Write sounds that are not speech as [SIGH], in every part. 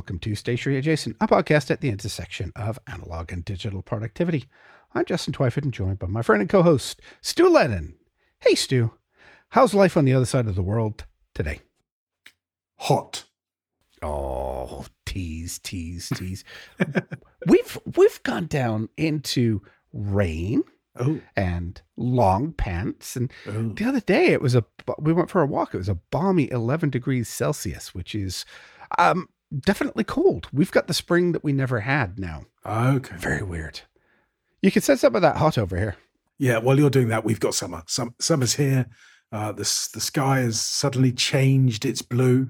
welcome to Stationery Adjacent, a podcast at the intersection of analog and digital productivity. I'm Justin Twyford and joined by my friend and co host, Stu Lennon. Hey, Stu, how's life on the other side of the world today? Hot. Oh, tease, tease, tease. [LAUGHS] we've we've gone down into rain Oh, and long pants and oh. the other day it was a we went for a walk it was a balmy 11 degrees celsius which is um definitely cold we've got the spring that we never had now okay. very weird you could set some of that hot over here Yeah, while you're doing that, we've got summer. Some summer's here. Uh, the the sky has suddenly changed its blue.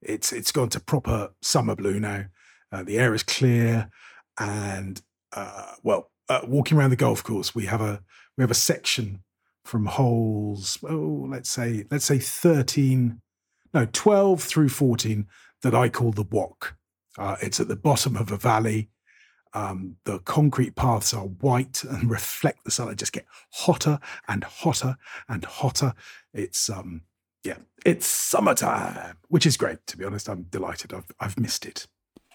It's it's gone to proper summer blue now. Uh, the air is clear, and uh, well, uh, walking around the golf course, we have a we have a section from holes. Oh, let's say let's say thirteen, no, twelve through fourteen that I call the walk. Uh, it's at the bottom of a valley. Um, the concrete paths are white and [LAUGHS] reflect the sun. I just get hotter and hotter and hotter. It's um, yeah, it's summertime, which is great. To be honest, I'm delighted. I've I've missed it.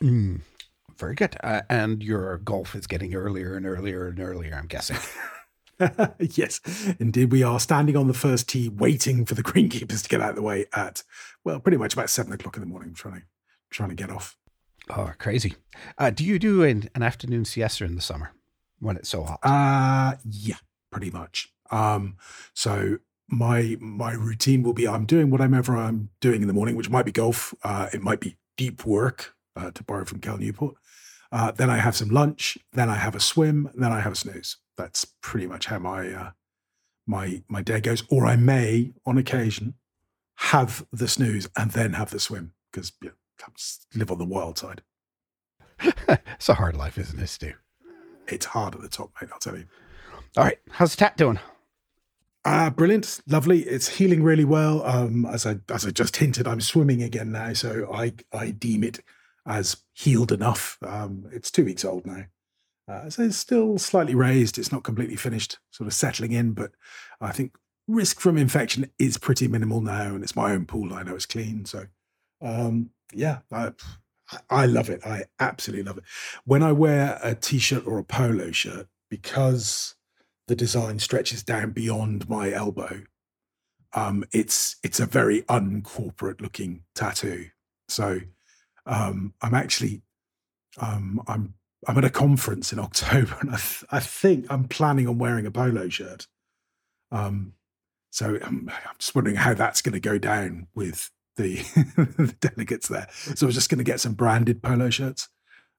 mm, very good uh, and your golf is getting earlier and earlier and earlier i'm guessing [LAUGHS] [LAUGHS] yes, indeed, we are standing on the first tee, waiting for the [LAUGHS] greenkeepers to get out of the way at well, pretty much about seven o'clock in the morning. Trying to trying to get off. oh crazy uh, do you do an, an afternoon siesta in the summer when it's so hot Uh yeah, pretty much. Um, so my my routine will be I'm doing whatever I'm doing in the morning, which might be golf, uh, it might be deep work, uh, to borrow from Cal Newport. Uh, then I have some lunch, then I have a swim, then I have a snooze. That's pretty much how my uh, my my day goes. Or I may, on occasion, have the snooze and then have the swim because yeah, I live on the wild side. [LAUGHS] it's a hard life isn't it stu It's hard at the top, mate. I'll tell you. all right how's the tat doing Ah, brilliant, lovely. It's healing really well. Um, as I as I just hinted, I'm swimming again now, so I I deem it as healed enough. Um, it's two weeks old now, uh, so it's still slightly raised. It's not completely finished, sort of settling in, but I think risk from infection is pretty minimal now, and it's my own pool. I know it's clean, so um, yeah, I, I love it. I absolutely love it. When I wear a t-shirt or a polo shirt, because the design stretches down beyond my elbow. Um, it's it's a very uncorporate looking tattoo. So um, I'm actually um, I'm I'm at a conference in [LAUGHS] October, and I, th- I think I'm planning on wearing a polo shirt. Um, so I'm, I'm just wondering how that's going to go down with the, [LAUGHS] the delegates there. So I was just going to get some branded polo shirts.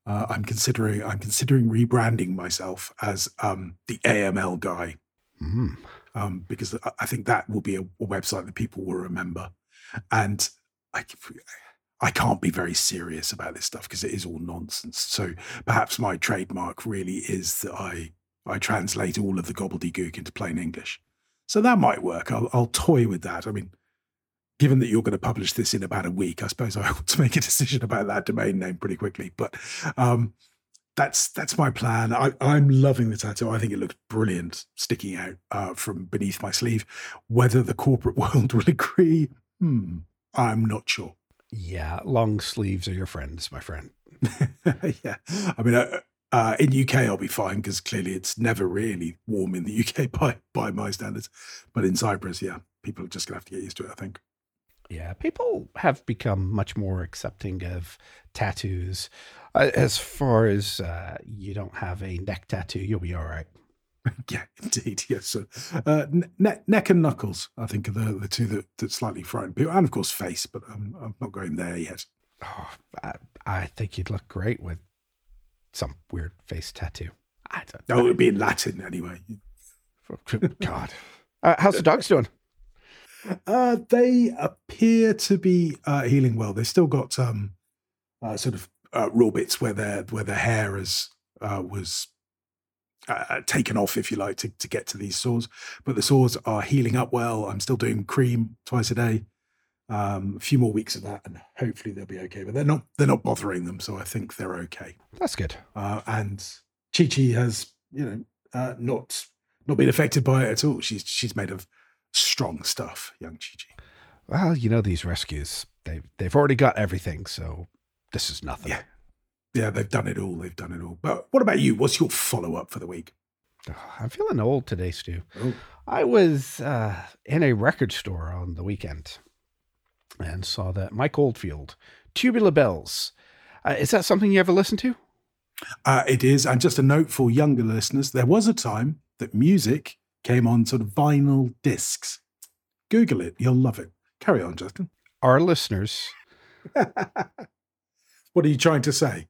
Uh, I'm considering I'm considering rebranding myself as um, the AML guy mm. um, because I- I think that will be a, a website that people will remember, and I I can't be very serious about this stuff because it is all nonsense. So perhaps my trademark really is that I I translate all of the gobbledygook into plain English. So that might work. I'll, I'll toy with that. I mean, given that you're going to publish this in about a week, I suppose I [LAUGHS] ought to make a decision about that domain name pretty quickly. But um, that's that's my plan. I, I'm loving the tattoo. I think it looks brilliant sticking out uh, from beneath my sleeve. Whether the corporate [LAUGHS] world will agree, hmm, I'm not sure. Yeah, long sleeves are your friends, my friend. [LAUGHS] yeah, I mean, uh, uh, in UK I'll be fine because clearly it's never really warm in the [LAUGHS] UK by by my standards. But in Cyprus, yeah, people are just gonna have to get used to it. I think. Yeah, people have become much more accepting of tattoos. Uh, as far as uh, you don't have a neck tattoo, you'll be all right. [LAUGHS] Yeah, indeed. [LAUGHS] Yes. Uh, ne- neck, and knuckles, I think, are the, the two that, that slightly frighten people. And of course, face, but um, I'm not going there yet. Oh, I, I think you'd look great with some weird face tattoo. I don't Oh, it would be in Latin anyway. [LAUGHS] God. Uh, how's the dogs doing? Uh, they appear to be uh, healing well. They've still got um, uh, sort of uh, raw bits where their where their hair is uh, was uh, taken off, if you like, to, to get to these sores. But the sores are healing up well. I'm still doing cream twice a day. Um, a few more weeks of that, and hopefully they'll be okay. But they're not they're not bothering them, so I think they're okay. That's good. Uh, and Chi Chi has, you know, uh, not not been affected by it at all. She's she's made of strong stuff, young Chi Chi. Well, you know these rescues. They they've already got everything, so this is nothing. Yeah. Yeah, they've done it all. They've done it all. But what about you? What's your follow up for the week? Oh, I'm feeling old today, Stu. Oh. I was uh, in a record store on the weekend and saw that Mike Oldfield, Tubular Bells. Uh, is that something you ever listened to? Uh, it is. And just a note for younger listeners there was a time that music came on sort of vinyl discs. Google it, you'll love it. Carry on, Justin. Our listeners, [LAUGHS] What are you trying to say?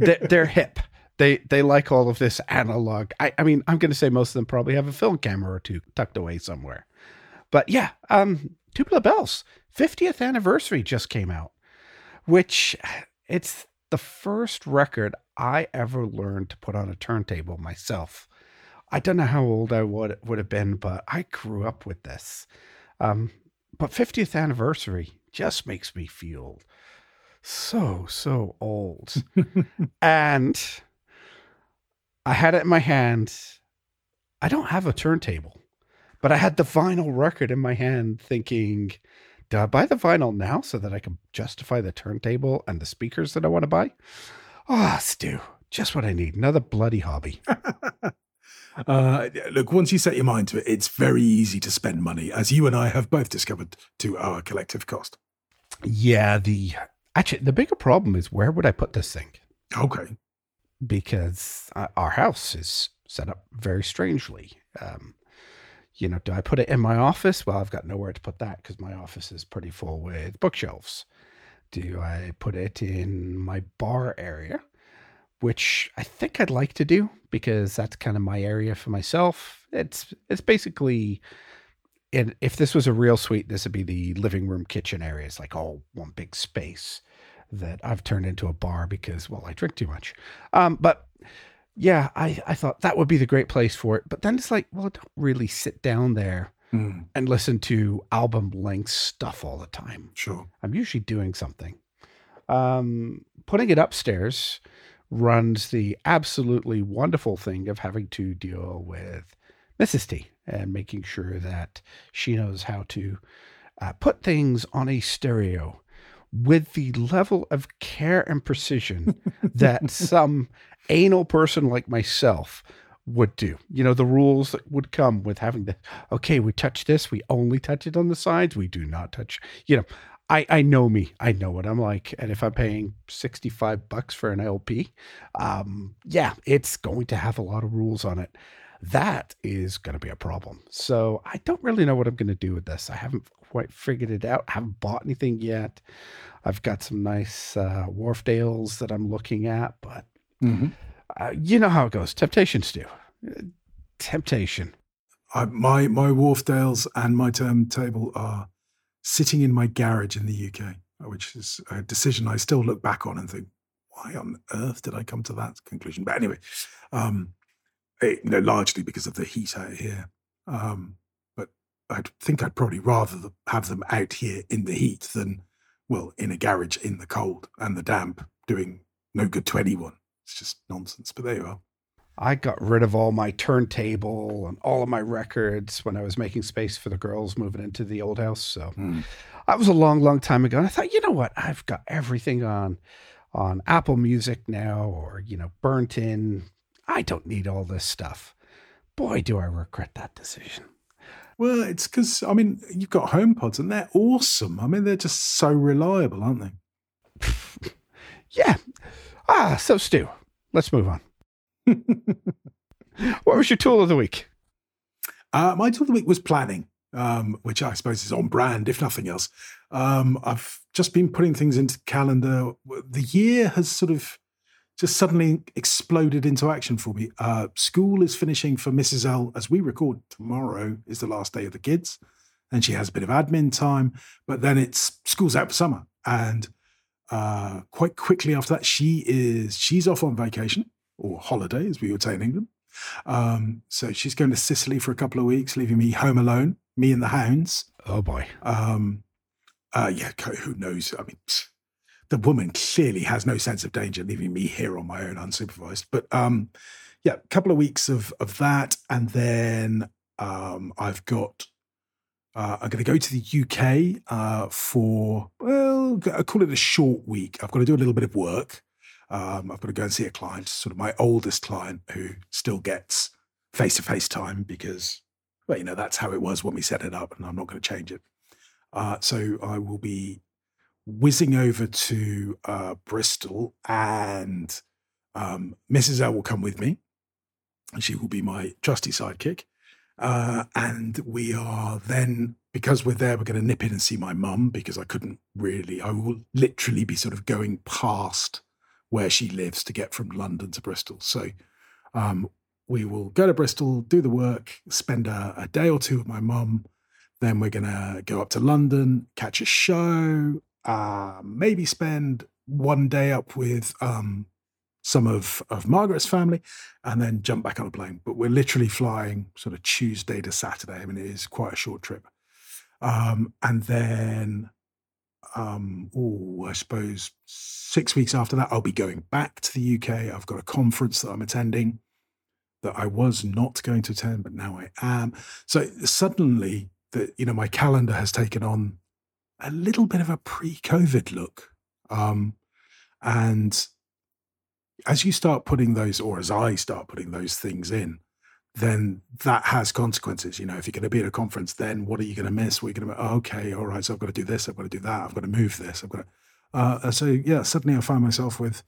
They're, they're hip. They they like all of this analog. I, I mean, I'm going to say most of them probably have a film camera or two tucked away somewhere. But yeah, um, Tubular Bells 50th anniversary just came out, which it's the first record I ever learned to put on a turntable myself. I don't know how old I would would have been, but I grew up with this. Um, but 50th anniversary just makes me feel so so old. [LAUGHS] and I had it in my hand. I don't have a turntable, but I had the vinyl record in my hand thinking, do I buy the vinyl now so that I can justify the turntable and the speakers that I want to buy? Ah, Stu, just what I need. Another bloody hobby. [LAUGHS] Uh, look, once you set your mind to it, it's very easy to spend money, as you and I have both discovered to our collective cost. Yeah, the actually the bigger problem is where would I put this thing? Okay. Because uh, our house is set up very strangely. Um, you know, do I put it in my office? Well, I've got nowhere to put that because my office is pretty full with bookshelves. Do I put it in my bar area? Which I think I'd like to do because that's kind of my area for myself. It's it's basically and if this was a real suite, this would be the living room kitchen area. It's like all one big space that I've turned into a bar because, well, I drink too much. Um, but yeah, I, I thought that would be the great place for it. But then it's like, well, I don't really sit down there Mm, and listen to album length stuff all the time. sure. I'm usually doing something. Um, putting it upstairs runs the absolutely wonderful thing of having to deal with Mrs. T and making sure that she knows how to uh, put things on a stereo with the level of care and precision [LAUGHS] that some anal person like myself would do. You know, the rules that would come with having the, okay, we touch this, we only touch it on the sides, we do not touch, you know, I, I know me. I know what I'm like. And if I'm paying 65 bucks for an LP, um, yeah, it's going to have a lot of rules on it. That is going to be a problem. So I don't really know what I'm going to do with this. I haven't quite figured it out. I haven't bought anything yet. I've got some nice uh, Wharfedales that I'm looking at, but hmm uh, you know how it goes. Temptations do. Uh, Temptation. I, my my Wharfedales and my turntable are sitting in my garage in the UK, which is a decision I still look back on and think, why on earth did I come to that conclusion? But anyway, um, it, you know, largely because of the heat out here. Um, but I think I'd probably rather have them out here in the heat than, well, in a garage in the cold and the damp, doing no good to anyone. It's just nonsense. But there you are. I got rid of all my turntable and all of my records when I was making space for the girls moving into the old house. So Hmm. that was a long, long time ago. And I thought, you know what? I've got everything on on Apple Music now, or you know, burnt in. I don't need all this stuff. Boy, do I regret that decision. Well, it's because I mean you've got HomePods and they're awesome. I mean they're just so reliable, aren't they? [LAUGHS] Yeah. Ah, so Stu, let's move on. [LAUGHS] What was your tool of the week? Uh, my tool of the week was planning, um, which I suppose is on brand, if nothing else. Um, I've just been putting things into calendar. The year has sort of just suddenly exploded into action for me. Uh, school is finishing for Mrs. L as we record tomorrow is the last day of the kids, and she has a bit of admin time. But then it's school's out for summer, and uh, quite quickly after that, she is she's off on vacation or holiday, as we would say in England. Um, so she's going to Sicily for a couple of weeks, leaving me home alone, me and the hounds. Oh boy. Um, uh, yeah, who knows? I mean, the woman clearly has no sense of danger, leaving me here on my own, unsupervised. But um, yeah, a couple of weeks of of that, and then um, I've got. Uh, I'm going to go to the UK uh, for well I call it a short week. I've got to do a little bit of work. Um, I've got to go and see a client, sort of my oldest client who still gets face to face time because, well, you know, that's how it was when we set it up, and I'm not going to change it. Uh, so I will be whizzing over to uh, Bristol, and um, Mrs. L will come with me. And she will be my trusty sidekick. Uh, and we are then, because we're there, we're going to nip in and see my mum because I couldn't really, I will literally be sort of going past where she lives to get from London to Bristol. So um, we will go to Bristol, do the work, spend a, a day or two with my mum. Then we're going to go up to London, catch a show, uh, maybe spend one day up with um, some of, of Margaret's family, and then jump back on a plane. But we're literally flying sort of Tuesday to Saturday. I mean, it is quite a short trip. Um, and then, um, oh, I suppose six weeks after that, I'll be going back to the UK. I've got a conference that I'm attending that I was not going to attend, but now I am. So suddenly, that you know, my calendar has taken on a little bit of a pre-COVID look, um, and as you start putting those, or as I start putting those things in, then that has consequences. You know, if you're going to be at a conference, then what are you going to miss? We're going to, oh, okay, all right, so I've got to do this, I've got to do that, I've got to move this, I've got to. Uh, so yeah, suddenly I find myself with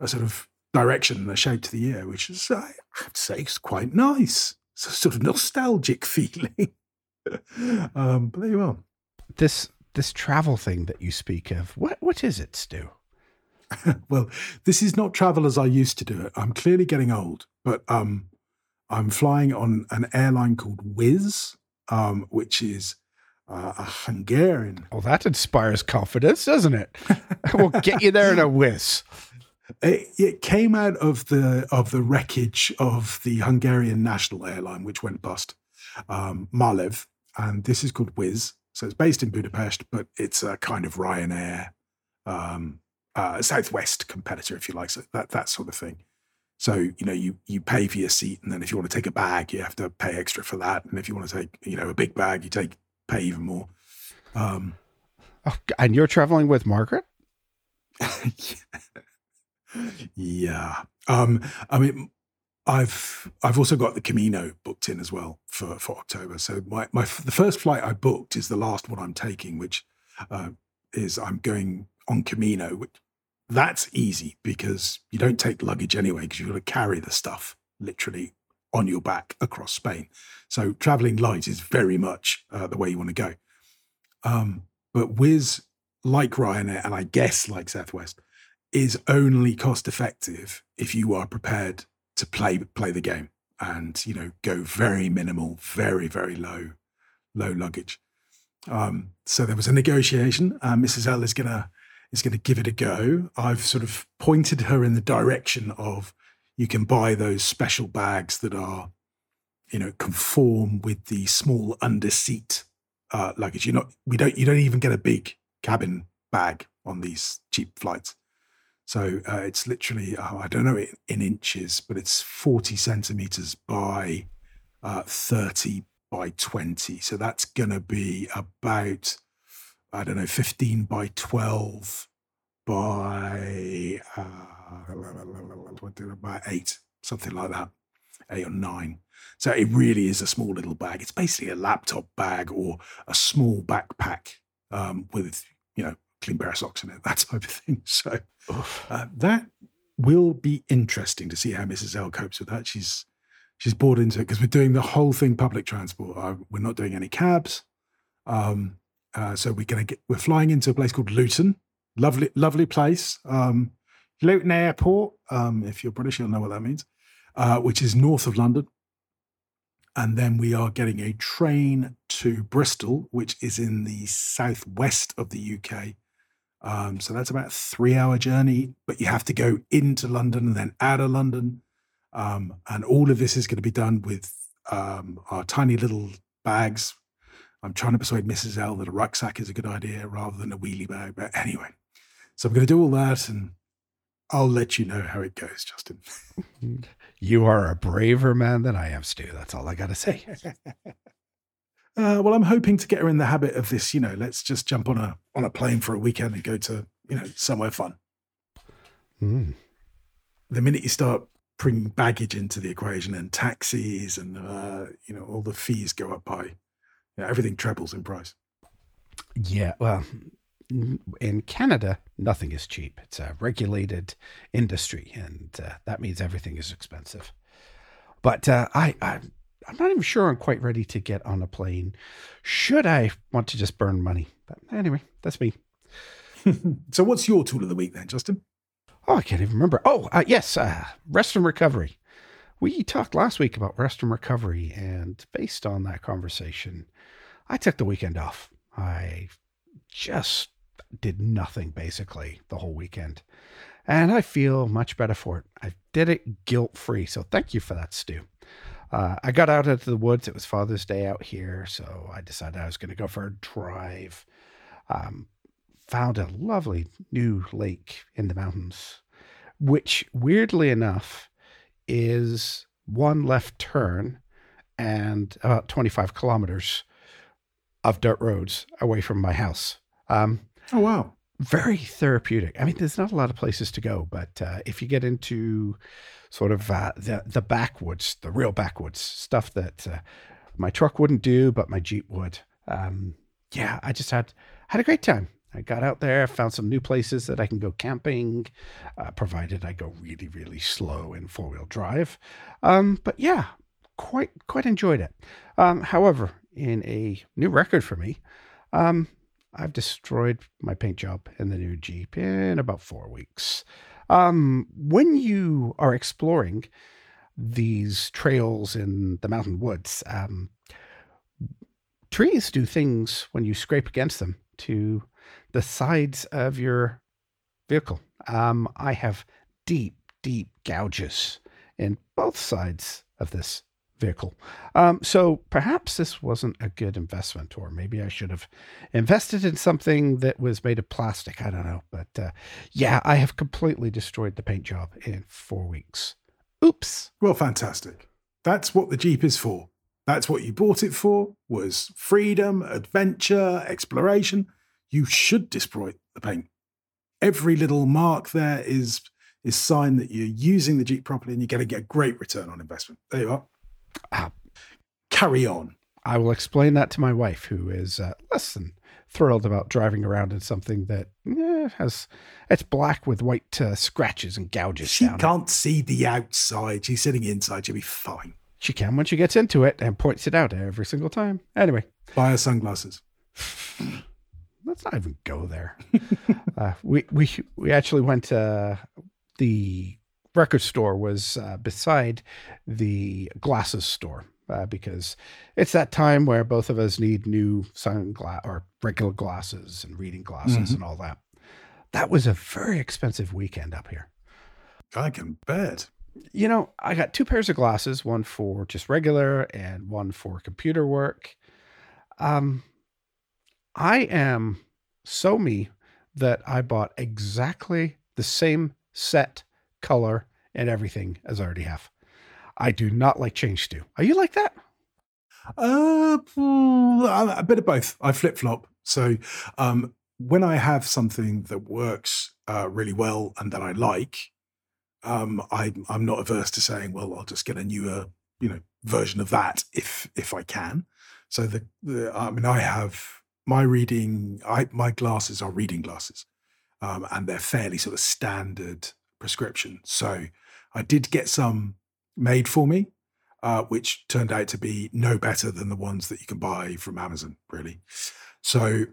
a sort of direction and a shape to the year, which is, I have to say, is quite nice. It's a sort of nostalgic [LAUGHS] feeling. um, but there you are. This this travel thing that you speak of, what what is it, Stu? [LAUGHS] well, this is not travel as I used to do it. I'm clearly getting old, but um, I'm flying on an airline called Wizz, um, which is uh, a Hungarian. Well, that inspires confidence, doesn't it? [LAUGHS] we'll get you there in a whiz. It, it, came out of the of the wreckage of the Hungarian national airline, which went bust, um, Malev, and this is called Wizz. So it's based in Budapest, but it's a kind of Ryanair um, uh, Southwest competitor, if you like, so that that sort of thing. So you know, you you pay for your seat, and then if you want to take a bag, you have to pay extra for that. And if you want to take you know a big bag, you take pay even more. Um, oh, and you're traveling with Margaret. [LAUGHS] yeah. Um, I mean, I've I've also got the Camino booked in as well for for October. So my my the first flight I booked is the last one I'm taking, which uh, is I'm going on Camino, which that's easy because you don't take luggage anyway because you've got to carry the stuff literally on your back across Spain. So traveling light is very much uh, the way you want to go. Um, but Wizz, like Ryanair, and I guess like Southwest, is only cost effective if you are prepared to play play the game and you know go very minimal, very very low low luggage. Um, so there was a negotiation. Mrs. L is gonna is to give it a go. I've sort of pointed her in the direction of you can buy those special bags that are, you know, conform with the small under seat uh, luggage. You're not, we don't, you don't even get a big cabin bag on these cheap flights. So uh, it's literally, uh, I don't know it in inches, but it's 40 centimeters by uh, 30 by 20. So that's going to be about I don't know, 15 by 12 by, uh, by eight, something like that, eight or nine. So it really is a small little bag. It's basically a laptop bag or a small backpack um, with, you know, clean pair of socks in it, that type of thing. [LAUGHS] So uh, that will be interesting to see how Mrs. L copes with that. She's she's bought into it because we're doing the whole thing public transport. Uh, we're not doing any cabs. Um, uh, so we're going to get we're flying into a place called Luton, lovely lovely place. Um, Luton Airport. Um, if you're British, you'll know what that means. Uh, which is north of London, and then we are getting a train to Bristol, which is in the southwest of the UK. Um, so that's about a three-hour journey, but you have to go into London and then out of London, um, and all of this is going to be done with um, our tiny little bags I'm trying to persuade Mrs. L that a rucksack is a good idea rather than a wheelie bag. But anyway, so I'm going to do all that and I'll let you know how it goes, Justin. [LAUGHS] you are a braver man than I am, Stu. That's all I got to say. [LAUGHS] Uh, well, I'm hoping to get her in the habit of this. You know, let's just jump on a on a plane for a weekend and go to you know somewhere fun. Mm. The minute you start bringing baggage into the equation and taxis and uh, you know all the fees go up by, you know, everything trebles in price. Yeah, well, in Canada, nothing is cheap. It's a regulated industry, and uh, that means everything is expensive. But uh, I, I, I'm not even sure I'm quite ready to get on a plane. Should I want to just burn money? But anyway, that's me. [LAUGHS] so, what's your tool of the week then, Justin? Oh, I can't even remember. Oh, uh, yes, uh, rest and recovery. We talked last week about rest and recovery, and based on that conversation, I took the weekend off. I just did nothing basically the whole weekend. And I feel much better for it. I did it guilt free. So thank you for that, Stu. Uh, I got out into the woods. It was Father's Day out here. So I decided I was going to go for a drive. Um, found a lovely new lake in the mountains, which weirdly enough is one left turn and about 25 kilometers of dirt roads away from my house. Um, oh, wow. Very therapeutic. I mean, there's not a lot of places to go, but uh, if you get into sort of uh, the, the backwoods, the real backwoods stuff that uh, my truck wouldn't do, but my Jeep would. Um, yeah, I just had had a great time. I got out there, found some new places that I can go camping, uh, provided I go really, really slow in four wheel drive. Um, but yeah, quite quite enjoyed it. Um, however, in a new record for me, um, I've destroyed my paint job in the new Jeep in about four weeks. Um, when you are exploring these trails in the mountain woods, um, trees do things when you scrape against them to the sides of your vehicle. Um, I have deep, deep gouges in both sides of this vehicle. Um, so perhaps this wasn't a good investment, or maybe I should have invested in something that was made of plastic. I don't know. But uh, yeah, I have completely destroyed the paint job in four weeks. Oops. Well, fantastic. That's what the Jeep is for. That's what you bought it for was freedom, adventure, exploration. You should destroy the paint. Every little mark there is is sign that you're using the Jeep properly and you're going to get a great return on investment. There you are. Uh, carry on. I will explain that to my wife, who is uh, less than thrilled about driving around in something that eh, has it's black with white uh, scratches and gouges. She can't it. see the outside. She's sitting inside. She'll be fine. She can when she gets into it and points it out every single time. Anyway, buy her sunglasses. [SIGHS] Let's not even go there. [LAUGHS] uh, we we we actually went to the record store was uh, beside the glasses store uh, because it's that time where both of us need new sunglass or regular glasses and reading glasses mm-hmm. and all that. That was a very expensive weekend up here. I can bet. You know, I got two pairs of glasses, one for just regular and one for computer work. Um, I am so me that I bought exactly the same set color, and everything as I already have. I do not like change Stu. Are you like that? Uh, a bit of both. I flip flop. So, um, when I have something that works uh, really well and that I like, um, I, I'm not averse to saying, well, I'll just get a newer, you know, version of that if if I can. So the, the I mean, I have my reading. I my glasses are reading glasses, um, and they're fairly sort of standard prescription. So I did get some made for me, uh, which turned out to be no better than the ones that you can buy from Amazon, really. So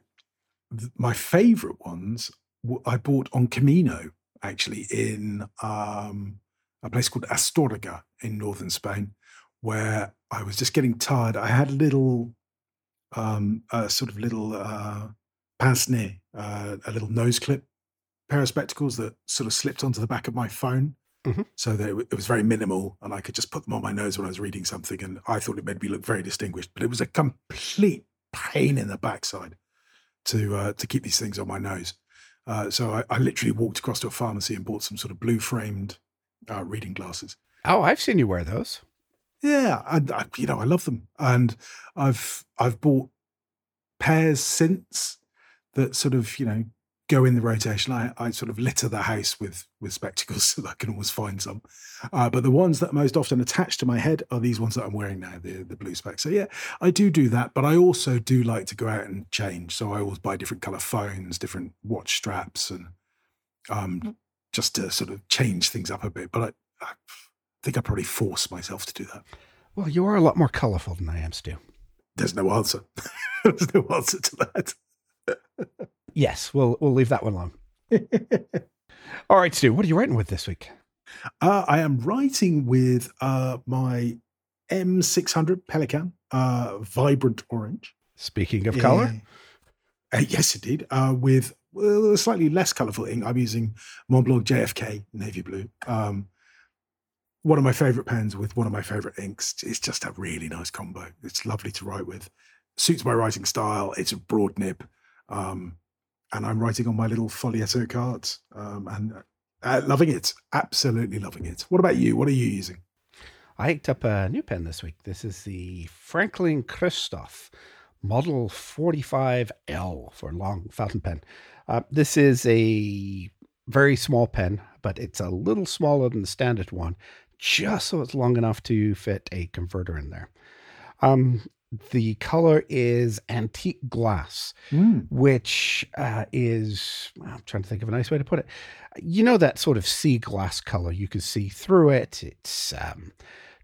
th- my favorite ones w- I bought on Camino, actually, in um, a place called Astorga in northern Spain, where I was just getting tired. I had a little, um, a sort of little uh, pince nez, uh, a little nose clip pair of spectacles that sort of slipped onto the back of my phone. Mm-hmm. So that it was very minimal, and I could just put them on my nose when I was reading something, and I thought it made me look very distinguished. But it was a complete pain in the backside to uh, to keep these things on my nose. Uh, so I, I, literally walked across to a pharmacy and bought some sort of blue framed uh, reading glasses. Oh, I've seen you wear those. Yeah, and I, you know I love them, and I've I've bought pairs since that sort of you know go in the rotation. I, I sort of litter the house with with spectacles [LAUGHS] so that I can always find some. Uh, but the ones that are most often attached to my head are these ones that I'm wearing now, the the blue specs. So yeah, I do do that, but I also do like to go out and change. So I always buy different color phones, different watch straps, and um, mm. just to sort of change things up a bit. But I, I think I probably force myself to do that. Well, you are a lot more colourful than I am, Stu. There's no answer. [LAUGHS] There's no answer to that. [LAUGHS] yes, we'll we'll leave that one alone. [LAUGHS] All right, Stu, what are you writing with this week? Uh, I am writing with uh, my M600 Pelikan, uh, vibrant orange. Speaking of color, uh, yes, indeed. Uh, with well, a slightly less colourful ink, I'm using Montblanc JFK navy blue. Um, one of my favorite pens with one of my favorite inks. It's just a really nice combo. It's lovely to write with. Suits my writing style. It's a broad nib. Um, and I'm writing on my little Foglietto cards um, and uh, loving it. Absolutely loving it. What about you? What are you using? I picked up a new pen this week. This is the Franklin Christoph Model 45L for long fountain pen. Uh, this is a very small pen, but it's a little smaller than the standard one just so it's long enough to fit a converter in there. Um, the color is antique glass, mm. which uh, is, I'm trying to think of a nice way to put it. You know, that sort of sea glass color. You can see through it. It's um,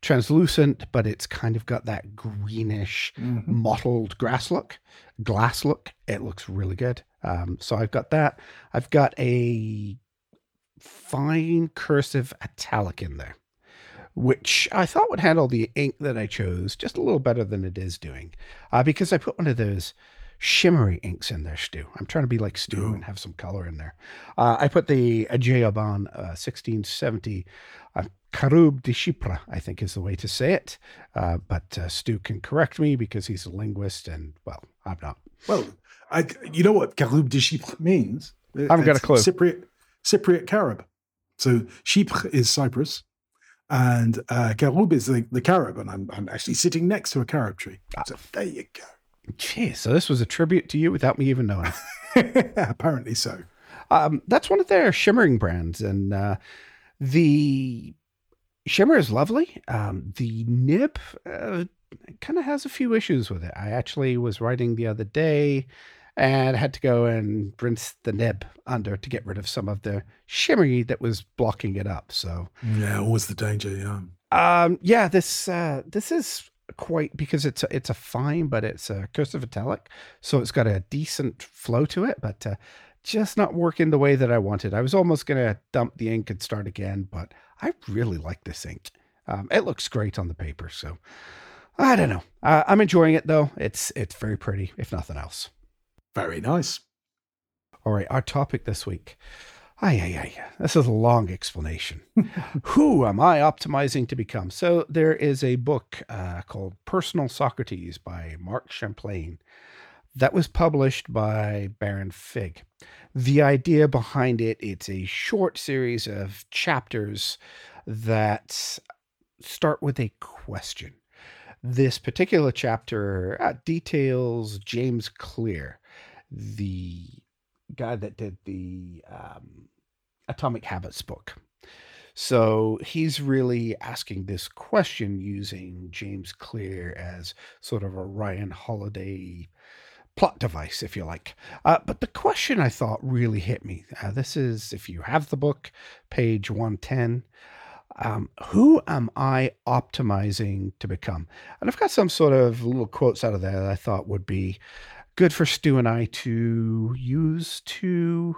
translucent, but it's kind of got that greenish, mm-hmm. mottled grass look, glass look. It looks really good. Um, so I've got that. I've got a fine cursive italic in there which I thought would handle the ink that I chose just a little better than it is doing, uh, because I put one of those shimmery inks in there, Stu. I'm trying to be like Stu and have some color in there. Uh, I put the J. Herbin uh, 1670 uh, Caroube de Chypre, I think is the way to say it. Uh, but uh, Stu can correct me because he's a linguist, and well, I'm not. Well, I, you know what Caroube de Chypre means? I haven't got a clue. Cypriot, Cypriot Carib. So Chypre is Cyprus, and uh, Carub is the, the carob, and I'm, I'm actually sitting next to a carob tree. Ah. So there you go. Gee, so this was a tribute to you without me even knowing. [LAUGHS] Apparently so. Um, that's one of their shimmering brands, and uh, the shimmer is lovely. Um, the nib uh, kind of has a few issues with it. I actually was writing the other day and had to go and rinse the nib under to get rid of some of the shimmery that was blocking it up. So yeah, always the danger. Yeah. Um. Yeah. This. Uh. This is quite because it's a, it's a fine, but it's a cursive italic, so it's got a decent flow to it, but uh, just not working the way that I wanted. I was almost gonna dump the ink and start again, but I really like this ink. Um, it looks great on the paper, so I don't know. Uh, I'm enjoying it though. It's it's very pretty, if nothing else. Very nice. All right, our topic this week. Ay, ay, ay. This is a long explanation. [LAUGHS] Who am I optimizing to become? So, there is a book uh, called Personal Socrates by Marc Champagne that was published by Baron Fig. The idea behind it, it's a short series of chapters that start with a question. This particular chapter uh, details James Clear, the guy that did the um, Atomic Habits book. So he's really asking this question using James Clear as sort of a Ryan Holiday plot device, if you like. Uh, but the question I thought really hit me. Uh, this is, if you have the book, page 110. Um, who am I optimizing to become? And I've got some sort of little quotes out of there that I thought would be good for Stu and I to use to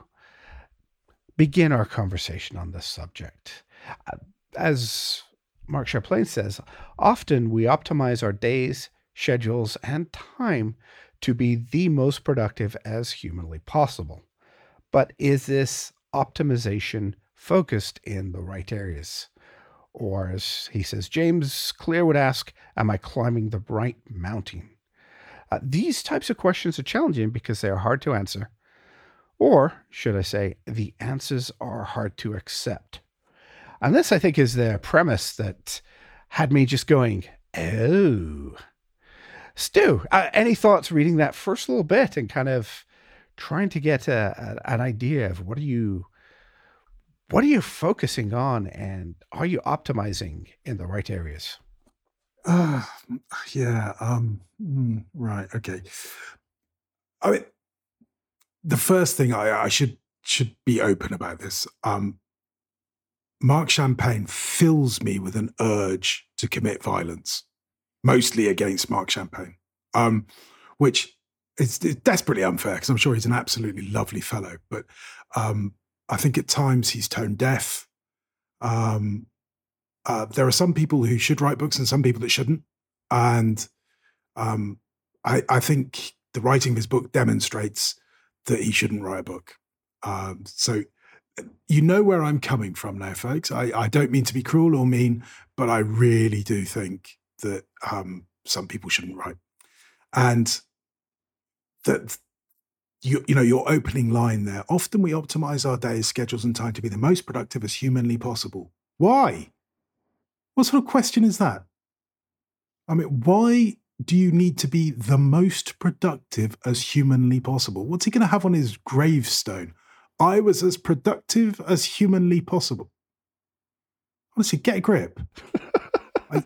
begin our conversation on this subject. Uh, as Marc Champagne says, often we optimize our days, schedules, and time to be the most productive as humanly possible. But is this optimization focused in the right areas? Or, as he says, James Clear would ask, Am I climbing the right mountain? Uh, these types of questions are challenging because they are hard to answer. Or, should I say, the answers are hard to accept. And this, I think, is the premise that had me just going, oh. Stu, uh, any thoughts reading that first little bit and kind of trying to get a, a, an idea of what are you what are you focusing on and are you optimizing in the right areas? Uh, yeah. Um, mm, right. Okay. I mean, the first thing I, I should should be open about this. Um, Marc Champagne fills me with an urge to commit violence, mostly against Marc Champagne, um, which is, is desperately unfair because I'm sure he's an absolutely lovely fellow. But um, I think at times he's tone deaf. Um, uh, there are some people who should write books and some people that shouldn't. And um, I, I, think the writing of his book demonstrates that he shouldn't write a book. Um, so you know where I'm coming from now, folks. I, I, don't mean to be cruel or mean, but I really do think that um, some people shouldn't write. And that you, you know your opening line there often we optimize our days schedules and time to be the most productive as humanly possible why what sort of question is that? I mean why do you need to be the most productive as humanly possible? What's he going to have on his gravestone? I was as productive as humanly possible. Honestly get a grip. [LAUGHS] I,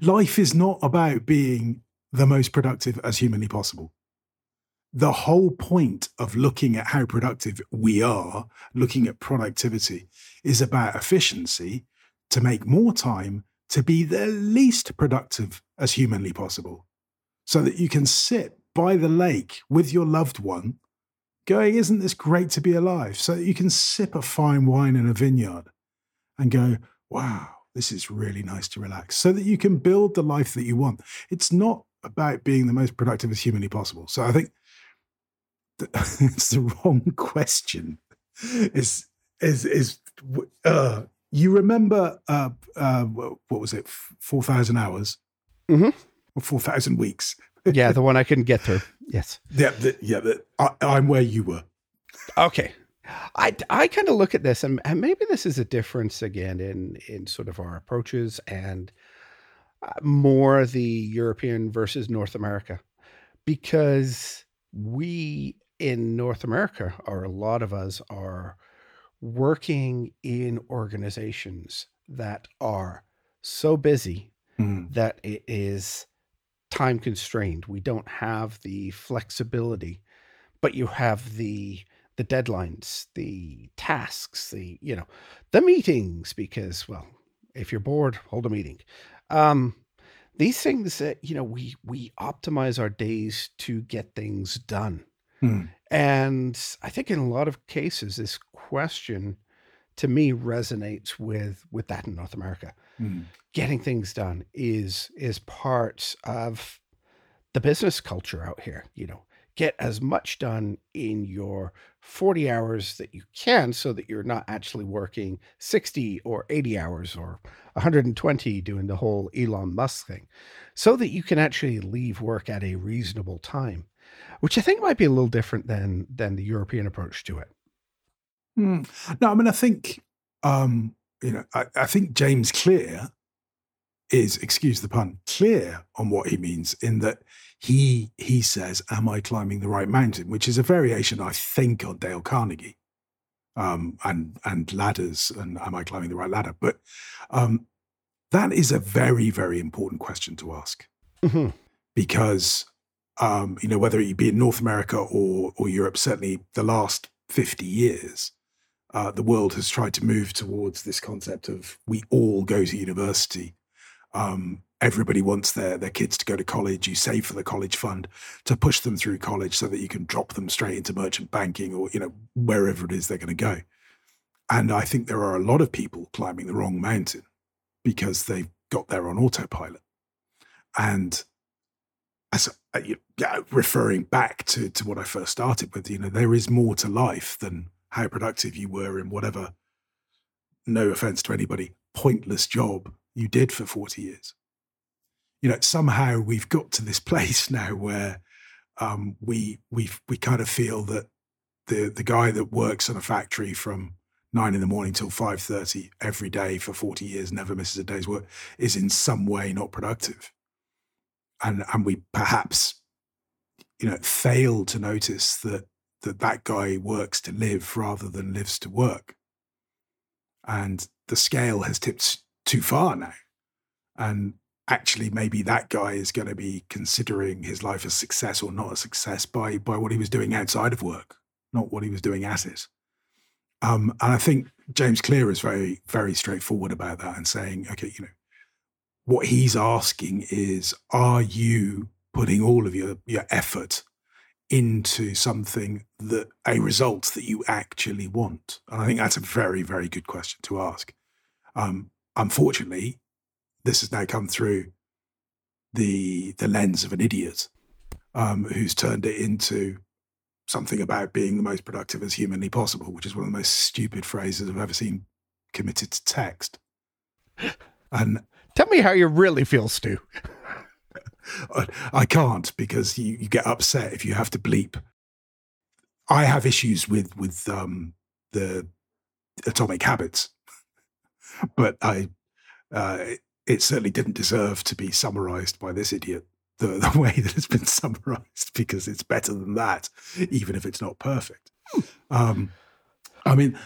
life is not about being the most productive as humanly possible. The whole point of looking at how productive we are, looking at productivity, is about efficiency to make more time to be the least productive as humanly possible. So that you can sit by the lake with your loved one, going, Isn't this great to be alive? So that you can sip a fine wine in a vineyard and go, Wow, this is really nice to relax. So that you can build the life that you want. It's not about being the most productive as humanly possible. So I think [LAUGHS] it's the wrong question. Is is is uh, you remember uh, uh, what was it? Four thousand hours, mm-hmm. or four thousand weeks? yeah, the [LAUGHS] one I couldn't get through. Yes. Yeah, the, yeah. The, I, I'm where you were. Okay. I, I kind of look at this, and, and maybe this is a difference again in in sort of our approaches and uh, more the European versus North America, because we in North America, or a lot of us are working in organizations that are so busy mm. that it is time constrained. We don't have the flexibility, but you have the the deadlines, the tasks, the you know, the meetings. Because well, if you're bored, hold a meeting. Um, these things that you know, we we optimize our days to get things done. Hmm. And I think in a lot of cases, this question to me resonates with with that in North America. Hmm. Getting things done is is part of the business culture out here. You know, get as much done in your 40 hours that you can so that you're not actually working 60 or 80 hours or 120 doing the whole Elon Musk thing so that you can actually leave work at a reasonable time which I think might be a little different than than the European approach to it. Mm. No, I mean, I think um, you know, I, I think James Clear is, excuse the pun, clear on what he means in that he he says, "Am I climbing the right mountain?" Which is a variation, I think, on Dale Carnegie, um, and and ladders, and am I climbing the right ladder? But um, that is a very very important question to ask mm-hmm. because um, you know, whether it be in North America or or Europe, certainly the last 50 years, uh, the world has tried to move towards this concept of we all go to university. Um, everybody wants their their kids to go to college. You save for the college fund to push them through college so that you can drop them straight into merchant banking or you know wherever it is they're going to go. And I think there are a lot of people climbing the wrong mountain because they've got there on autopilot. And as uh, referring back to to what I first started with, you know, there is more to life than how productive you were in whatever. No offense to anybody, pointless job you did for forty years. You know, somehow we've got to this [LAUGHS] place now where um, we we we kind of feel that the the guy that works in a factory from nine in the morning till five thirty every day for forty years, never misses a day's work, is in some way not productive. And and we perhaps, you know, fail to notice that that that guy works to live rather than lives to work. And the scale has tipped too far now. And actually maybe that guy is going to be considering his life a success or not a success by by what he was doing outside of work, not what he was doing at it. Um, and I think James Clear is very very straightforward about that and saying, okay, you know, what he's asking is, are you putting all of your your effort into something that a result that you actually want? And I think that's a very very good question to ask. Um, unfortunately, this has now come through the the lens of an idiot um, who's turned it into something about being the most productive as humanly possible, which is one of the most stupid phrases I've ever seen committed to text. And tell me how you really feel, Stu. I can't because you, you get upset if you have to bleep. I have issues with with um, the atomic habits, [LAUGHS] but I uh, it certainly didn't deserve to be summarized by this idiot the, [LAUGHS] the way that it's been [LAUGHS] summarized because it's better than that, even if it's not perfect. Um, I mean,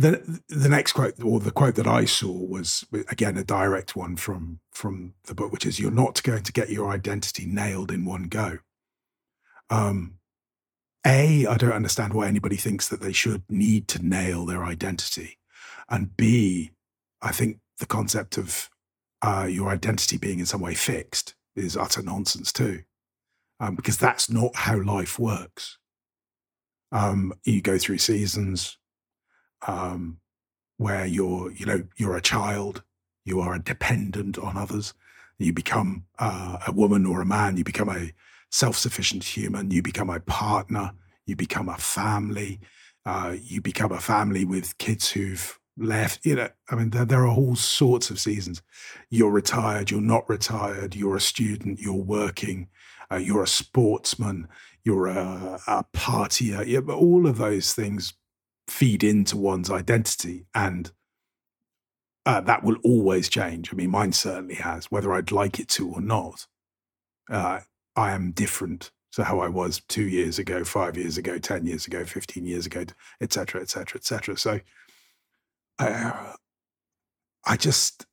the the next quote or the quote that I saw was again a direct one from from the book, which is "You're not going to get your identity nailed in one go." Um, a, I don't understand why anybody thinks that they should need to nail their identity, and B, I think the concept of uh, your identity being in some way fixed is utter nonsense too, um, because that's not how life works. Um, you go through seasons um, where you're, you know, you're a child, you are a dependent on others. You become uh, a woman or a man. You become a self-sufficient human. You become a partner. You become a family. Uh, you become a family with kids who've left. You know, I mean, there, there, are all sorts of seasons. You're retired, you're not retired, you're a student, you're working, uh, you're a sportsman, you're a, a partier. Yeah, but all of those things feed into one's identity. And uh, that will always change. I mean, mine certainly has, whether I'd like it to or not. Uh, I am different to how I was two years ago, five years ago, 10 years ago, 15 years ago, etc., etc., et cetera, et cetera. So I, I just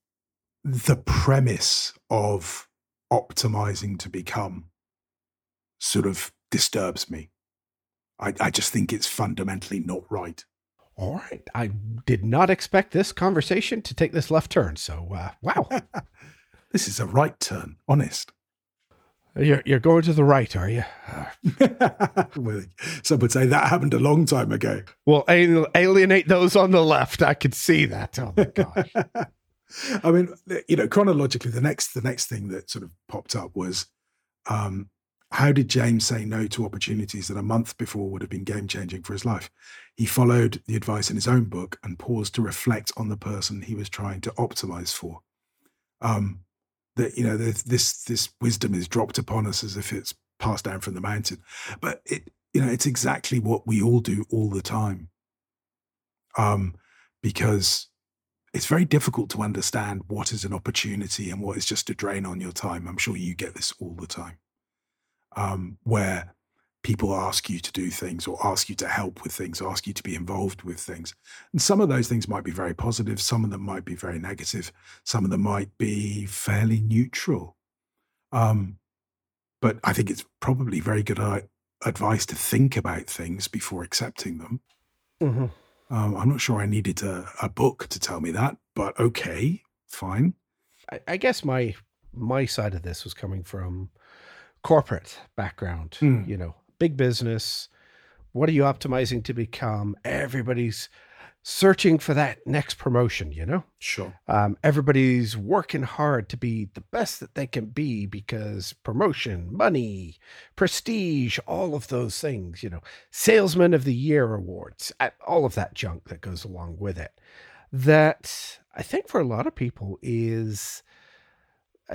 the premise of optimizing to become sort of disturbs me. I, I just think it's fundamentally not right. All right. I did not expect this conversation to take this left turn. So, uh, wow. [LAUGHS] this is a right turn, honest. You're, you're going to the right, are you? [LAUGHS] some would say that happened a long time ago. Well, alienate those on the left. I could see that. Oh my gosh. [LAUGHS] I mean, you know, chronologically, the next the next thing that sort of popped up was um, how did James say no to opportunities that a month before would have been game changing for his life? He followed the advice in his own book and paused to reflect on the person he was trying to optimize for. Um, that you know this this wisdom is dropped upon us as if it's passed down from the mountain but it you know it's exactly what we all do all the time um because it's very difficult to understand what is an opportunity and what is just a drain on your time i'm sure you get this all the time um where people ask you to do things or ask you to help with things, ask you to be involved with things. And some of those things might be very positive, some of them might be very negative, some of them might be fairly neutral. Um, but I think it's probably very good advice to think about things before accepting them. Mm-hmm. Um, I'm not sure I needed a, a, book to tell me that, but okay, fine. I, I guess my my side of this was coming from corporate background. Mm. You know, big business. What are you optimizing to become? Everybody's searching for that next promotion, you know? Sure. Um, everybody's working hard to be the best that they can be because promotion, money, prestige, all of those things, you know, salesman of the year awards, all of that junk that goes along with it. That I think for a lot of people is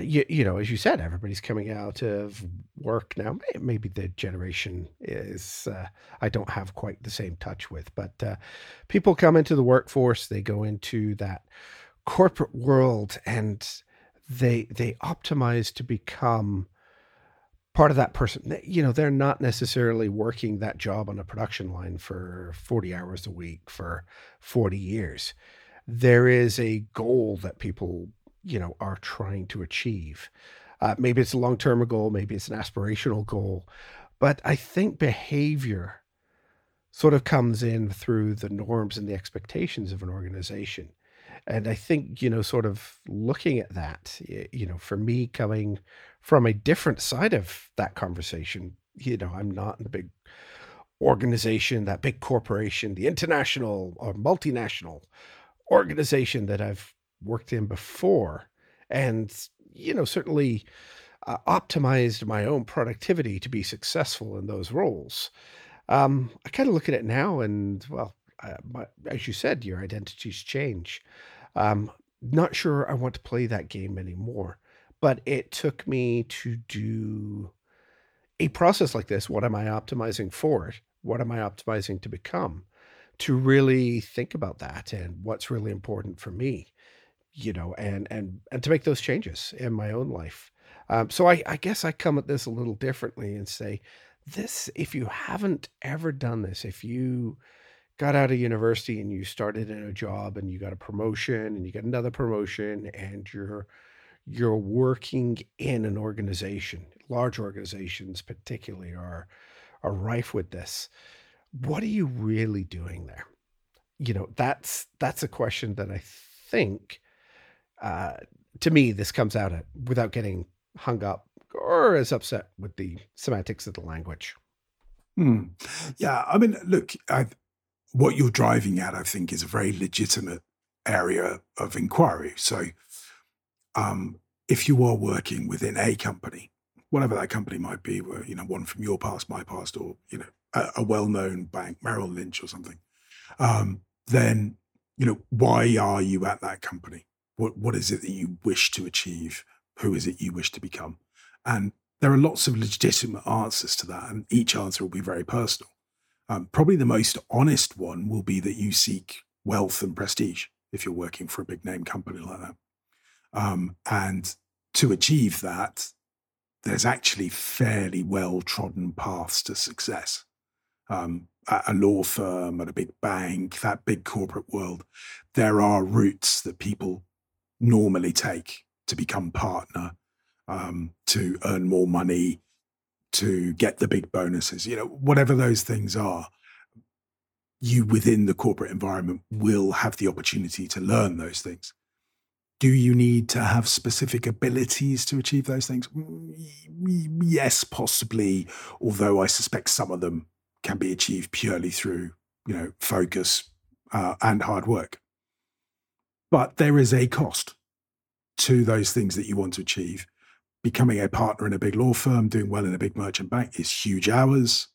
you, you know, as you said, everybody's coming out of work now. Maybe the generation is, uh, I don't have quite the same touch with, but uh, people come into the workforce, they go into that corporate world and they they optimize to become part of that person you know they're not necessarily working that job on a production line for 40 hours a week for 40 years there is a goal that people you know are trying to achieve. Uh, maybe it's a long-term goal maybe it's an aspirational goal but i think behavior sort of comes in through the norms and the expectations of an organization. And i think you know sort of looking at that you know for me coming from a different side of that conversation you know i'm not in the big organization that big corporation the international or multinational organization that i've worked in before and you know certainly uh, optimized my own productivity to be successful in those roles. Um, i kind of look at it now and well uh, my, as you said your identities change. Um, not sure i want to play that game anymore but it took me to do a process like this. What am i optimizing for what am i optimizing to become? To really think about that and what's really important for me you know, and and and to make those changes in my own life. Um, so I, I guess I come at this a little differently and say, this if you haven't ever done this, if you got out of university and you started in a job and you got a promotion and you get another promotion and you're you're working in an organization, large organizations particularly are are rife with this. What are you really doing there? You know, that's that's a question that I think uh, to me, this comes out at, without getting hung up or as upset with the semantics of the language. Hmm. Yeah, I mean, look, I, what you're driving at, I think, is a very legitimate area of inquiry. So, um, if you are working within a company, whatever that company might be, where you know one from your past, my past, or you know a, a well-known bank, Merrill Lynch or something, um, then you know why are you at that company? What what is it that you wish to achieve? Who is it you wish to become? And there are lots of legitimate answers to that, and each answer will be very personal. Um, probably the most honest one will be that you seek wealth and prestige if you're working for a big name company like that. Um, and to achieve that, there's actually fairly well trodden paths to success. Um, at a law firm, at a big bank, that big corporate world, there are routes that people normally take to become partner, um, to earn more money, to get the big bonuses, you know, whatever those things are, you within the corporate environment will have the opportunity to learn those things. Do you need to have specific abilities to achieve those things? Yes, possibly, although I suspect some of them can be achieved purely through, you know, focus uh, and hard work. But there is a cost to those things that you want to achieve. Becoming a partner in a big law firm, doing well in a big merchant bank is huge hours.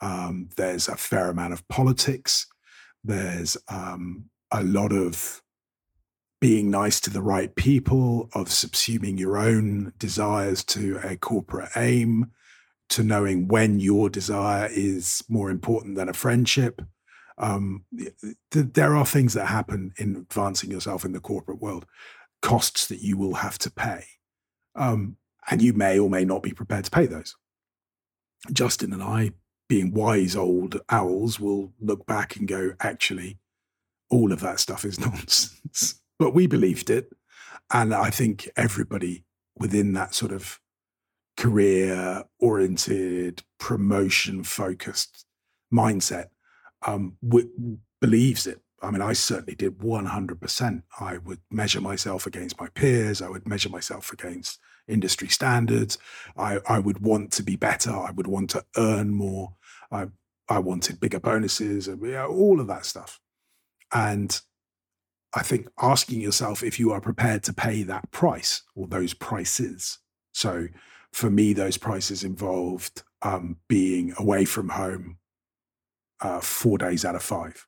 Um, there's a fair amount of politics. There's um, a lot of being nice to the right people, of subsuming your own desires to a corporate aim, to knowing when your desire is more important than a friendship. Um, th- there are things that happen in advancing yourself in the corporate world, costs that you will have to pay. Um, and you may or may not be prepared to pay those. Justin and I, being wise old owls, will look back and go, actually, all of that stuff is [LAUGHS] nonsense. but we believed it. And I think everybody within that sort of career oriented, promotion focused mindset um, w- believes it. I mean, I certainly did 100%. I would measure myself against my peers. I would measure myself against industry standards. I, I would want to be better. I would want to earn more. I, I wanted bigger bonuses and you know, all of that stuff. And I think asking yourself if you are prepared to pay that price or those prices. So for me, those prices involved um, being away from home uh, four days out of five.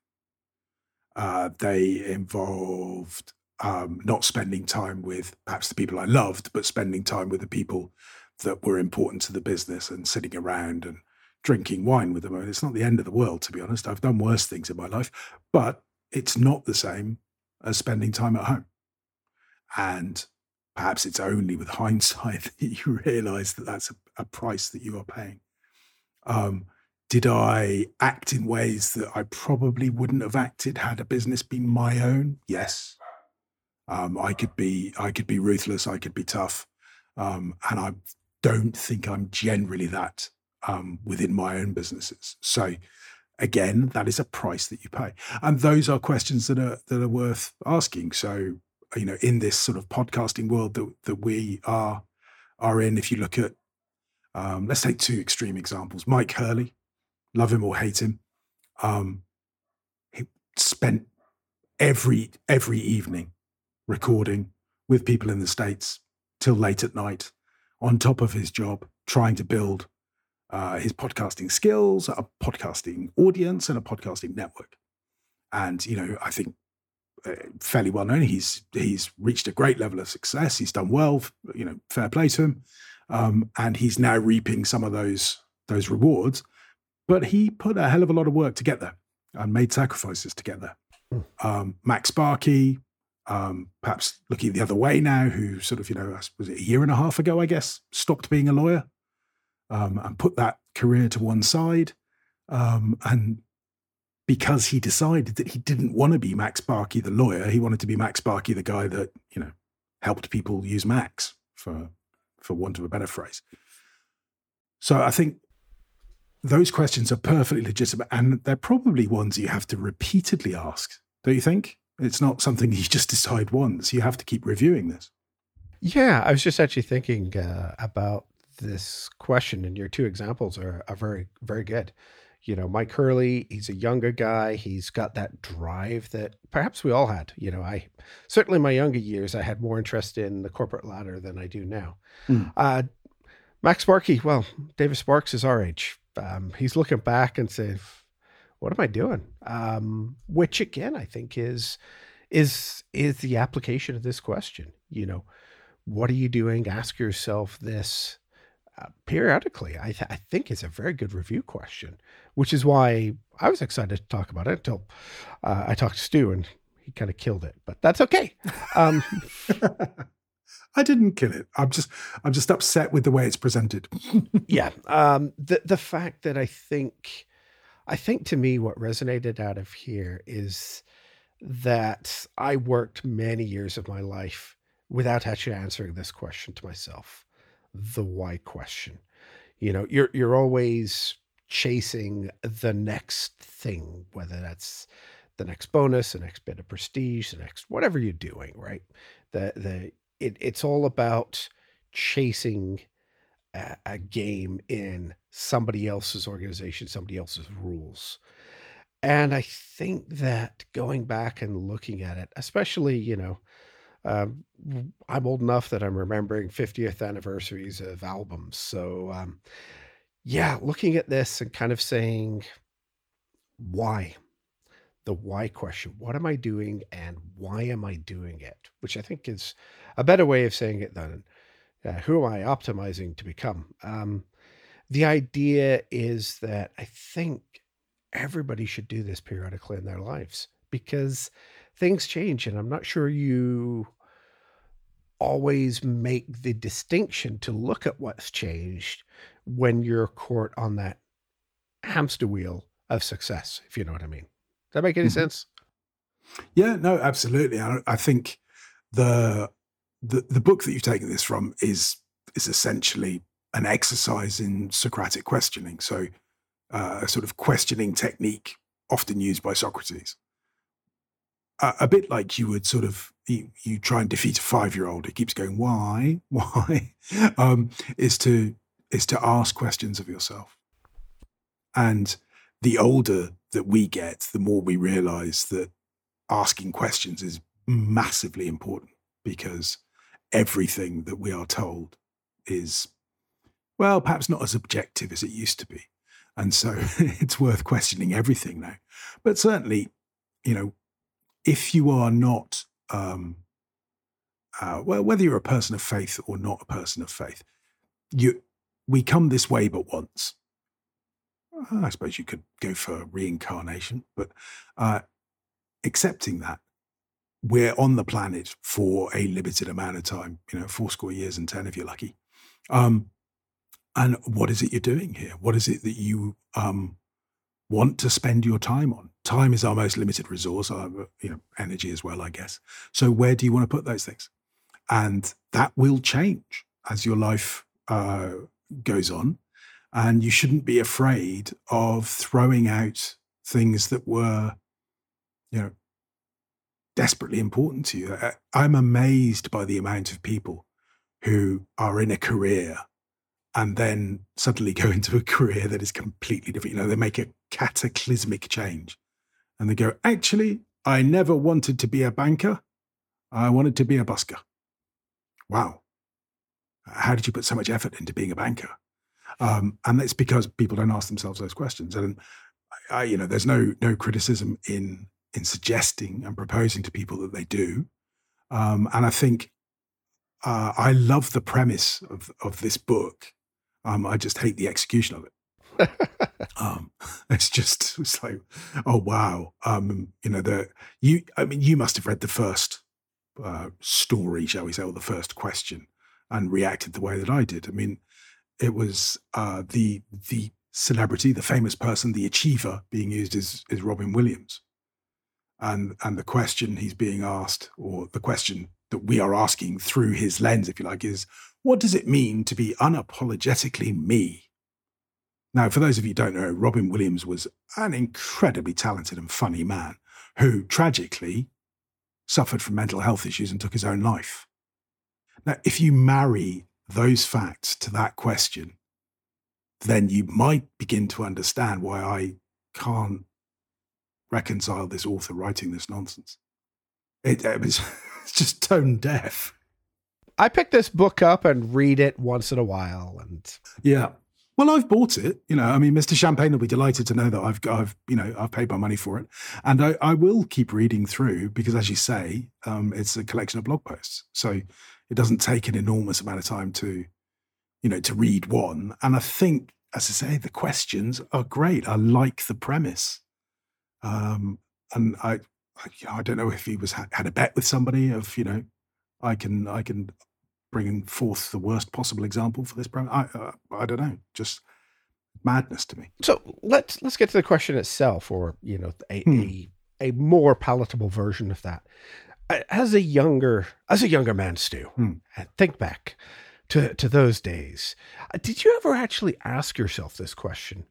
Uh, they involved um, not spending time with perhaps the people I loved, but spending time with the people that were important to the business and sitting around and drinking wine with them. I mean, it's not the end of the world, to be honest. I've done worse things in my life, but it's not the same as spending time at home. And perhaps it's only with [LAUGHS] hindsight that you realize that that's a, a price that you are paying. Um, did I act in ways that I probably wouldn't have acted had a business been my own? Yes. Um, I could be I could be ruthless. I could be tough, um, and I don't think I'm generally that um, within my own businesses. So again, that is a price that you pay, and those are questions that are that are worth asking. So you know, in this sort of podcasting world that that we are are in, if you look at um, let's take two extreme examples. Mike Hurley, love him or hate him, um, he spent every every evening recording with people in the states till late at night, on top of his job, trying to build uh, his podcasting skills, a podcasting audience, and a podcasting network. And you know, I think uh, fairly well known. He's he's reached a great level of success. He's done well. You know, fair play to him. Um, and he's now reaping some of those those rewards. But he put a hell of a lot of work to get there and made sacrifices to get there. Hmm. Um, MacSparky, um, perhaps looking the other way now, who sort of, you know, was it a year and a half ago, I guess, stopped being a lawyer um, and put that career to one side. Um, and because he decided that he didn't want to be MacSparky, the lawyer, he wanted to be MacSparky, the guy that, you know, helped people use Macs for, for want of a better phrase. So I think those questions are perfectly legitimate and they're probably ones you have to repeatedly ask, don't you think? It's not something [LAUGHS] you just decide once. You have to keep reviewing this. Yeah, I was just actually thinking uh, about this question, and your two examples are, are very, very good. You know, Mike Hurley, he's a younger guy. He's got that drive that perhaps we all had. You know, I certainly in my younger years, I had more interest in the corporate ladder than I do now. Mm. Uh, MacSparky, well, David Sparks is our age um, he's looking back and saying, "What am I doing?" Um, which again, I think is is is the application of this question. You know, what are you doing? Ask yourself this uh, periodically. I, th- I think it's a very good review question, which is why I was excited to talk about it until uh, I talked to Stu and he kind of killed it, but that's okay. Um, [LAUGHS] I didn't kill it. I'm just I'm just upset with the way it's presented. [LAUGHS] yeah. Um the the fact that I think I think to me what resonated out of here is that I worked many years of my life without actually answering this question to myself. The why question. You know, you're you're always chasing the next thing, whether that's the next bonus, the next bit of prestige, the next whatever you're doing, right? The the it, it's all about chasing a, a game in somebody else's organization, somebody else's rules. And I think that going back and looking at it, especially, you know, um, I'm old enough that I'm remembering 50th anniversaries of albums. So, um, yeah, looking at this and kind of saying, why? The why question. What am I doing and why am I doing it? Which I think is a better way of saying it than uh, who am I optimizing to become? Um, the idea is that I think everybody should do this periodically in their lives because things change, and I'm not sure you always make the distinction to look at what's changed when you're caught on that hamster wheel of success, if you know what I mean. Does that make any mm-hmm. sense? Yeah, no, absolutely. I, I think the the the book that you've taken this from is is essentially an exercise in Socratic questioning. So uh, a sort of questioning technique often used by Socrates. Uh, a bit like you would sort of you, you try and defeat a five year old It keeps going why [LAUGHS] why um, is to is to ask questions of yourself. And the older that we get, the more we realize that asking questions is massively important because everything that we are told is, well, perhaps not as objective as it used to be. And so [LAUGHS] it's worth questioning everything now. But certainly, you know, if you are not um, uh, well, whether you're a person of faith or not a person of faith, you we come this way but once. I suppose you could go for reincarnation, but uh, accepting that we're on the planet for a limited amount of time, you know, four score years and 10 if you're lucky. Um, and what is it you're doing here? What is it that you um, want to spend your time on? Time is our most limited resource, uh, you know, energy as well, I guess. So where do you want to put those things? And that will change as your life uh, goes on. And you shouldn't be afraid of throwing out things that were, you know, desperately important to you. I'm amazed by the amount of people who are in a career and then suddenly go [LAUGHS] into a career that is completely different. You know, they make a cataclysmic change and they go, actually, I never wanted to be a banker. I wanted to be a busker. Wow. How did you put so much effort into being a banker? Um, and it's because people don't ask themselves those questions. And I, you know, there's no no criticism in in suggesting and proposing to people that they do. Um, and I think uh, I love the premise of of this book. Um, I just hate the execution of it. [LAUGHS] um, [LAUGHS] it's just it's like, oh wow, um, you know the you. I mean, you must have read the first uh, story, shall we say, or the first question, and reacted the way that I did. I mean, it was uh, the the celebrity, the famous person, the achiever being used is is Robin Williams, and and the question he's being asked, or the question that we are asking through his lens, if you like, is what does it mean to be unapologetically me? Now, for those of you who don't know, Robin Williams was an incredibly talented and funny man who tragically suffered from mental health issues and took his own life. Now, if you marry those facts to that question, then you might begin to understand why I can't reconcile this author writing this nonsense. It, it was [LAUGHS] it's just tone deaf. I pick this book up and read it once in a while, and yeah, well, I've bought it. You know, I mean, Mr. Champagne will be delighted to know that I've, I've, you know, I've paid my money for it, and I, I will keep reading through because, as you say, um, it's a collection of blog posts, so it doesn't take an enormous amount of time to, you know, to read one. And I think, as I say, the questions are great. I like the premise, um, and I, I, I don't know if he was had a bet with somebody of, you know, I can, I can bringing forth the worst possible example for this program. I, uh, I don't know, just madness to me. So let's let's get to the question itself, or you know, a hmm. a, a, more palatable version of that. As a younger as a younger man, Stu, hmm. think back to to those days. Uh, did you ever actually ask yourself this question?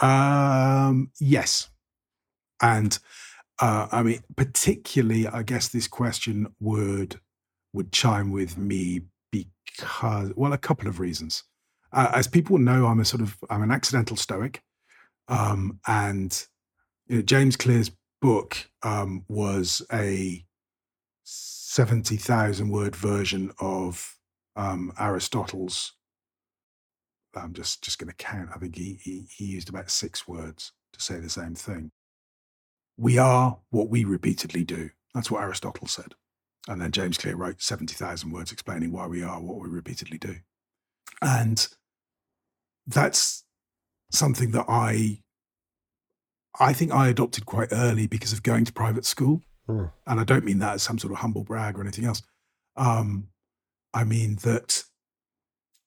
Um, yes, and uh, I mean, particularly, I guess this question would would chime with me because, well, a couple of reasons. Uh, as people know, I'm a sort of I'm an accidental stoic, um, and you know, James Clear's book um, was a seventy thousand word version of um, Aristotle's. I'm just just going to count. I think he, he he used about six words to say the same thing. We are what we repeatedly do. That's what Aristotle said. And then James Clear wrote 70,000 words explaining why we are what we repeatedly do. And that's something that I I think I adopted quite early because of going to private school. Mm. And I don't mean that as some sort of humble brag or anything else. Um, I mean that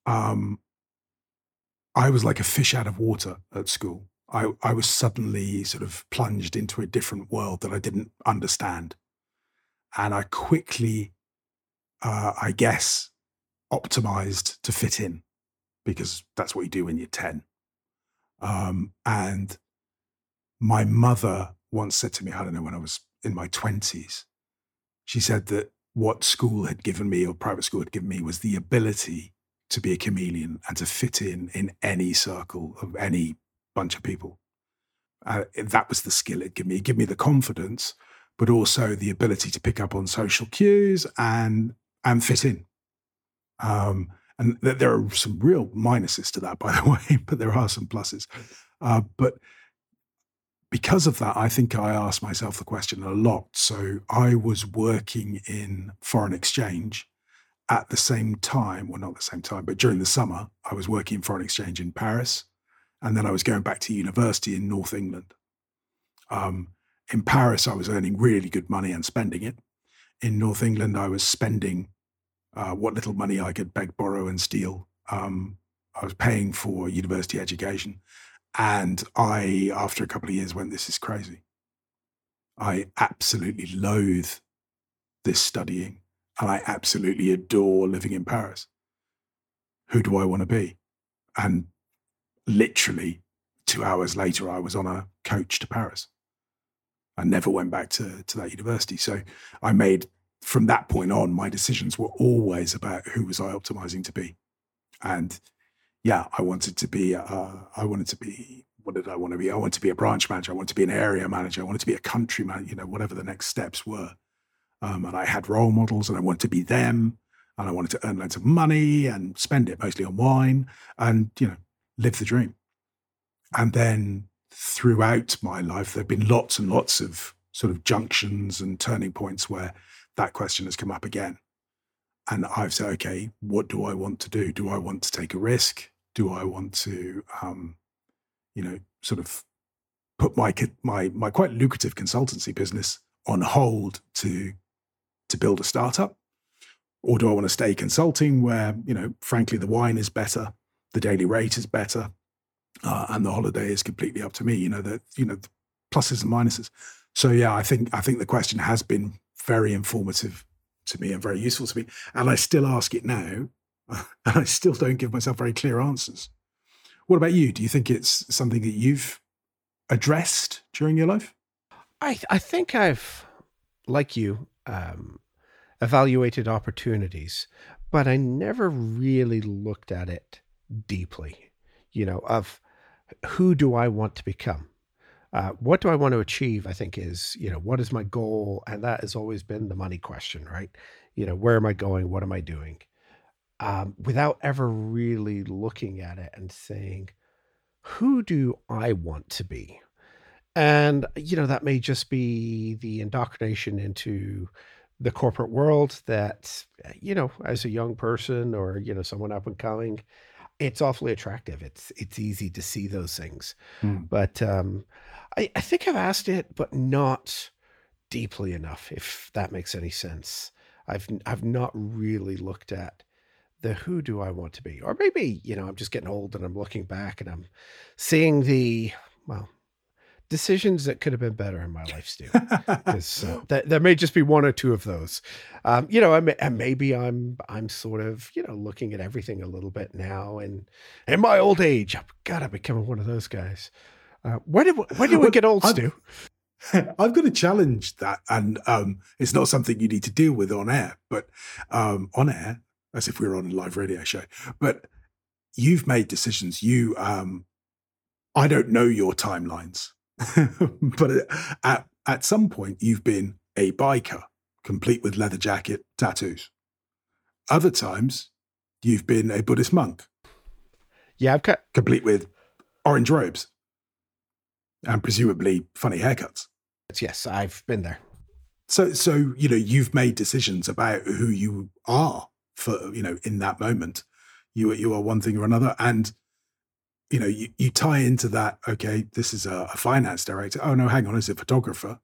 um, I was like a fish out of water at school. I, I was suddenly sort of plunged into a different world that I didn't understand and I quickly, uh, I guess, optimized to fit in because that's what you do when you're 10. Um, and my mother once said to me, I don't know, when I was in my 20s, she said that what school had given me or private school had given me was the ability to be a chameleon and to fit in in any circle of any bunch of people. Uh, that was the skill it gave me. It gave me the confidence but also the ability to pick up on social cues and and fit in. Um, and th- there are some real minuses to that, by the [LAUGHS] way, but there are some pluses. Uh, but because of that, I think I asked myself the question a lot. So I was working in foreign exchange at the same time, well, not the same time, but during the summer, I was working in foreign exchange in Paris. And then I was going back to university in North England. Um, in Paris, I was earning really good money and spending it. In North England, I was spending uh, what little money I could beg, borrow, and steal. Um, I was paying for university education. And I, after a couple of years, went, This is crazy. I absolutely loathe this studying. And I absolutely adore living in Paris. Who do I want to be? And literally two hours later, I was on a coach to Paris. I never went back to, to that university. So I made, from that point on, my decisions were always about who was I optimizing to be. And yeah, I wanted to be, uh, I wanted to be, what did I want to be? I wanted to be a branch manager. I wanted to be an area manager. I wanted to be a country man, you know, whatever the next steps were. Um, and I had role models and I wanted to be them. And I wanted to earn loads of money and spend it mostly on wine and, you know, live the dream. And then throughout my life, there have been lots and lots of sort of junctions and turning points where that question has come up again. And I've said, okay, what do I want to do? Do I want to take a risk? Do I want to, um, you know, sort of put my my my quite lucrative consultancy business on hold to to build a startup, or do I want to stay consulting where you know, frankly, the wine is better, the daily rate is better, uh, and the holiday is completely up to me. You know, the you know, the pluses and minuses. So yeah, I think I think the question has been very informative to me and very useful to me, and I still ask it now [LAUGHS] and I still don't give myself very clear answers. What about you? Do you think it's something that you've addressed during your life? I I think I've, like you, um, evaluated opportunities, but I never really looked at it deeply. You know, of who do I want to become? Uh, what do I want to achieve? I think is, you know, what is my goal? And that has always been the money question, right? You know, where am I going? What am I doing? Um, without ever really looking at it and saying, who do I want to be? And, you know, that may just be the indoctrination into the corporate world that, you know, as a young person or, you know, someone up and coming, it's awfully attractive. It's it's easy to see those things. Mm. But um, I, I think I've asked it, but not deeply enough, if that makes any sense. I've I've not really looked at the who do I want to be? Or maybe, you know, I'm just getting old and I'm looking back and I'm seeing the, well, decisions that could have been better in my life, Stu. Because uh, [LAUGHS] th- there may just be one or two of those. Um, you know, may, and maybe I'm I'm sort of you know looking at everything a little bit now, and in my old age, I've got to become one of those guys. Uh, when did when did we get old, Stu? [LAUGHS] I've got to challenge that, and um, it's not something you need to deal with on air. But um, on air, as if we were on a live radio show. But you've made decisions. You, um, I don't know your timelines, [LAUGHS] but at at some point you've been a biker, complete with leather jacket, tattoos. Other times, you've been a Buddhist monk. Yeah, I've cut complete with orange robes and presumably funny haircuts. Yes, I've been there. So, so you know, you've made decisions about who you are for you know in that moment you you are one thing or another. And you know you, you tie into that okay this is a, a finance director. Oh no hang on is a photographer?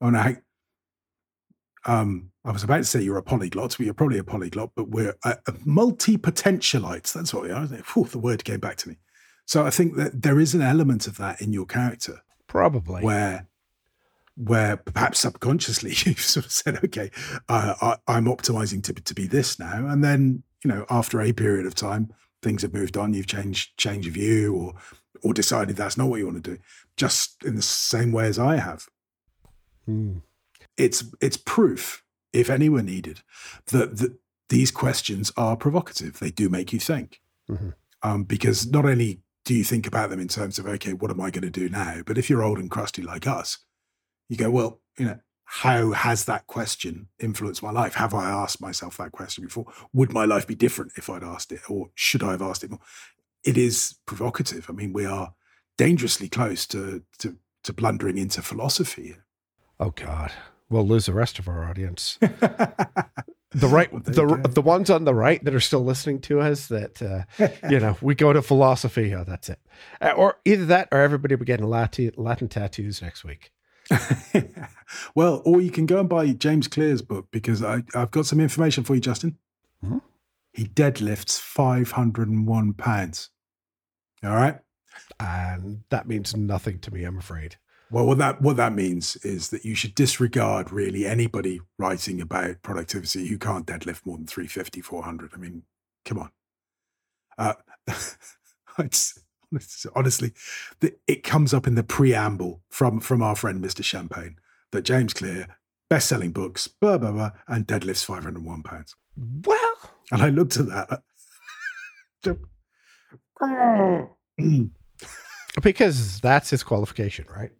Oh no hang, um i was about to say you're a polyglot but you're probably a polyglot but we're a, a multi-potentialites. That's what we are Whew, the word came back to me. So i think that there is an element of that in your character. Probably. Where where perhaps subconsciously [LAUGHS] you've sort of said, okay, uh, I, am optimizing to, to be this now. And then, you know, after a period of time, things have moved on, you've changed, change of view or, or decided that's not what you want to do, just in the same way as I have. Mm. It's, it's proof, if any were needed, that, that these questions are provocative. They do make you think. Mm-hmm. Um, because not only do you think about them in terms of, okay, what am I going to do now? But if you're old and crusty like us, you go, well, you know, how has that question influenced my life? Have I asked myself that question before? Would my life be different if I'd asked it, or should I have asked it more? It is provocative. I mean, we are dangerously close to to to blundering into philosophy. Oh God, we'll lose the rest of our audience. [LAUGHS] the right, well, the the ones on the right that are still listening to us. That uh, [LAUGHS] you know, we go to philosophy. Oh, that's it. Uh, or either that, or everybody will be getting Latin, Latin tattoos next week. [LAUGHS] well, or you can go and buy James Clear's book because I, have got some information for you, Justin. Mm-hmm. He deadlifts 501 pounds. All right. And that means nothing to me, I'm afraid. Well, what that what that means is that you should disregard really anybody writing about productivity who can't deadlift more than 350, 400. I mean, come on. Uh, [LAUGHS] it's, honestly, it comes up in the preamble from from our friend Mr. Champagne that James Clear, best-selling books, blah blah blah, and deadlifts 501 pounds. Well, and I looked at that. [LAUGHS] because that's his qualification, right?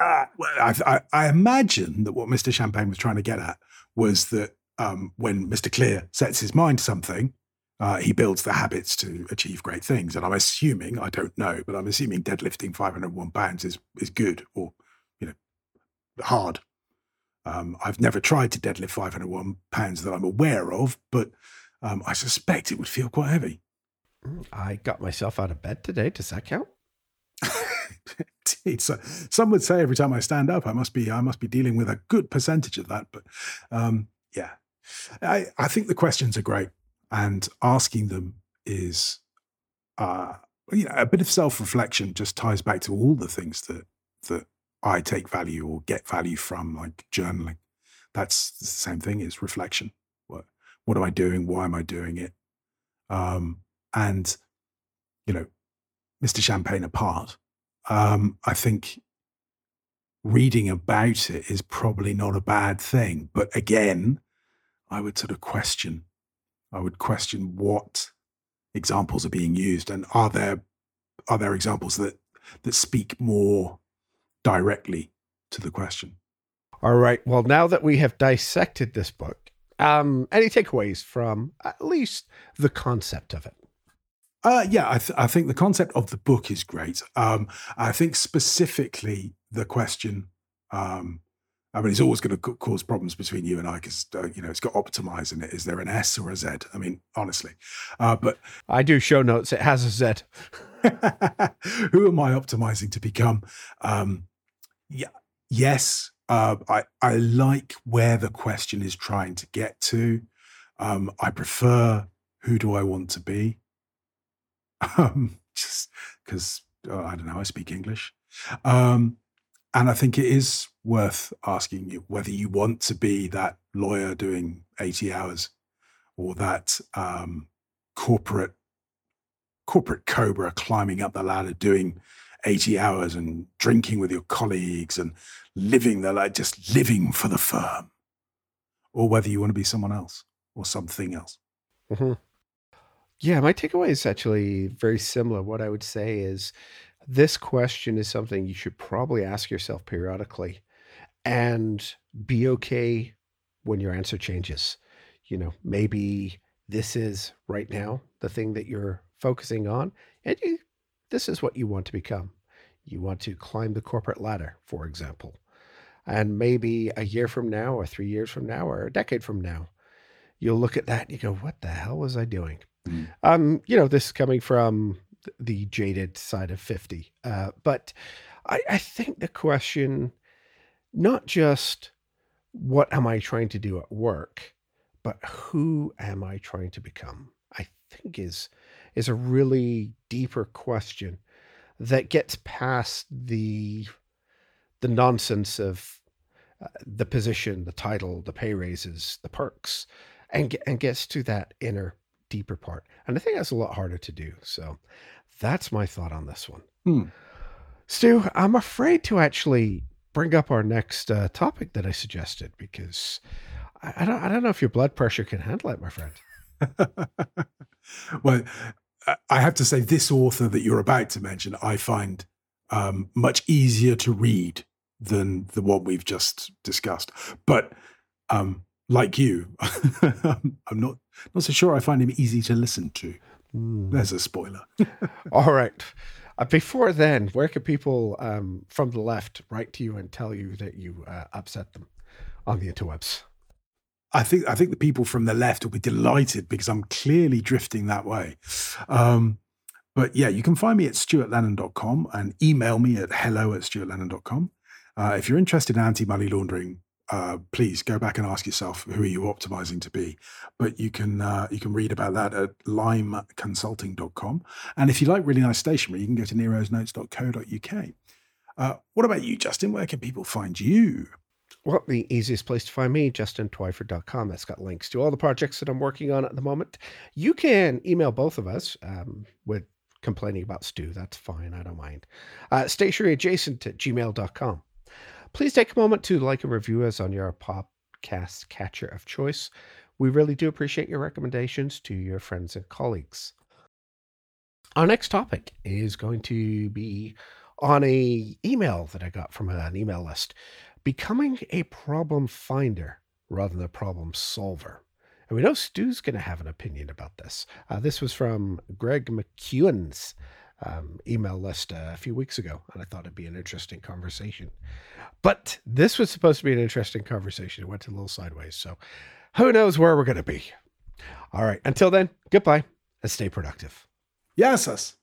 Uh, well, I, I, I, imagine that what Mr. Champagne was trying to get at was that um, when Mr. Clear sets his mind to something, uh, he builds the habits to achieve great things. And I'm assuming, I don't know, but I'm assuming deadlifting 501 pounds is is good or you know hard. Um, I've never tried to deadlift 501 pounds that I'm aware of, but um, I suspect it would feel quite heavy. I got myself out of bed today. Does that count? [LAUGHS] so, some would say every time I stand up, I must be I must be dealing with a good percentage of that. But um, yeah, I, I think the questions are great, and asking them is, uh, you know, a bit of self reflection. Just ties back to all the things that that I take value or get value from, like journaling. That's the same thing is reflection. What what am I doing? Why am I doing it? Um, and you know, Mr. Champagne apart, um, I think reading about it is probably not a bad thing. But again, I would sort of question, I would question what examples are being used and are there are there examples that that speak more directly to the question. All right. Well, now that we have dissected this book, um, any takeaways from at least the concept of it? Uh, yeah, I, th- I, think the concept of the book is great. Um, I think specifically the question, um, I mean, it's always going to cause problems between you and I because, uh, you know, it's got optimize in it. Is there an S or a Z? I mean, honestly. Uh, but I do show notes. It has a Z. [LAUGHS] Who am I optimizing to become? Um, yeah, yes. Uh, I, I like where the question is trying to get to. Um, I prefer who do I want to be? [LAUGHS] um, just because oh, I don't know, I speak English. Um, and I think it is worth asking you whether you want to be that lawyer doing 80 hours or that um, corporate corporate cobra climbing up the ladder doing 80 hours and drinking with your colleagues and living the like just living for the firm or whether you want to be someone else or something else mm-hmm. Yeah, my takeaway is actually very similar. What I would say is this question is something you should probably ask yourself periodically and be okay when your answer changes. You know, maybe this is right now the thing that you're focusing on, and you, this is what you want to become. You want to climb the corporate ladder, for example. And maybe a year from now, or three years from now, or a decade from now, you'll look at that and you go, What the hell was I doing? Mm. Um, you know, this coming from the jaded side of 50. Uh, but I, I think the question, not just what am I trying to do at work, but who am I trying to become? I think is is a really deeper question that gets past the the nonsense of uh, the position, the title, the pay raises, the perks, and and gets to that inner deeper part. And I think that's a lot harder to do. So that's my thought on this one. Hmm. Stu, I'm afraid to actually bring up our next uh, topic that I suggested because I, I, don't I don't know if your blood pressure can handle it, my friend. [LAUGHS] well, I have to say, this author that you're about to mention, I find um, much easier to read than the one we've just discussed. But um, like you, [LAUGHS] I'm not not so sure I find him easy to listen to. Mm. There's a spoiler. [LAUGHS] All right. Uh, before then, where can people um, from the left write to you and tell you that you uh, upset them on the interwebs? I think I think the people from the left will be delighted because I'm clearly drifting that way. Um, but yeah, you can find me at stuartlennon.com and email me at hello at stuartlennon.com. Uh, if you're interested in anti money laundering, uh, please go back and ask yourself who are you optimizing to be. But you can uh, you can read about that at limeconsulting.com. And if you like really nice stationery, you can go to nerosnotes.co.uk. Uh, what about you, Justin? Where can people find you? Well, the easiest place to find me, justintwyford.com. That's got links to all the projects that I'm working on at the moment. You can email both of us um, with complaining about Stu. That's fine. I don't mind. Uh, stationeryadjacent at gmail.com. Please take a moment to like and review us on your podcast catcher of choice. We really do appreciate your recommendations to your friends and colleagues. Our next topic is going to be on a email that I got from an email list becoming a problem finder rather than a problem solver. And we know Stu's going to have an opinion about this. Uh, this was from Greg McKeown's um, email list uh, a few weeks ago, and I thought it'd be an interesting conversation. But this was supposed to be an interesting conversation. It went a little sideways. So who knows where we're going to be? All right. Until then, goodbye and stay productive. Yes, us.